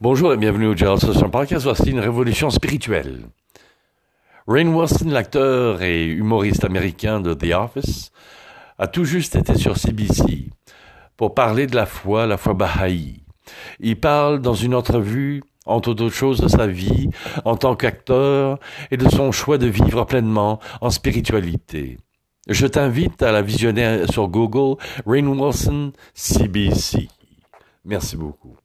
Bonjour et bienvenue au Gerald Social Podcast. Voici une révolution spirituelle. Rain Wilson, l'acteur et humoriste américain de The Office, a tout juste été sur CBC pour parler de la foi, la foi Baha'i. Il parle dans une entrevue, entre d'autres choses, de sa vie en tant qu'acteur et de son choix de vivre pleinement en spiritualité. Je t'invite à la visionner sur Google, Rain Wilson, CBC. Merci beaucoup.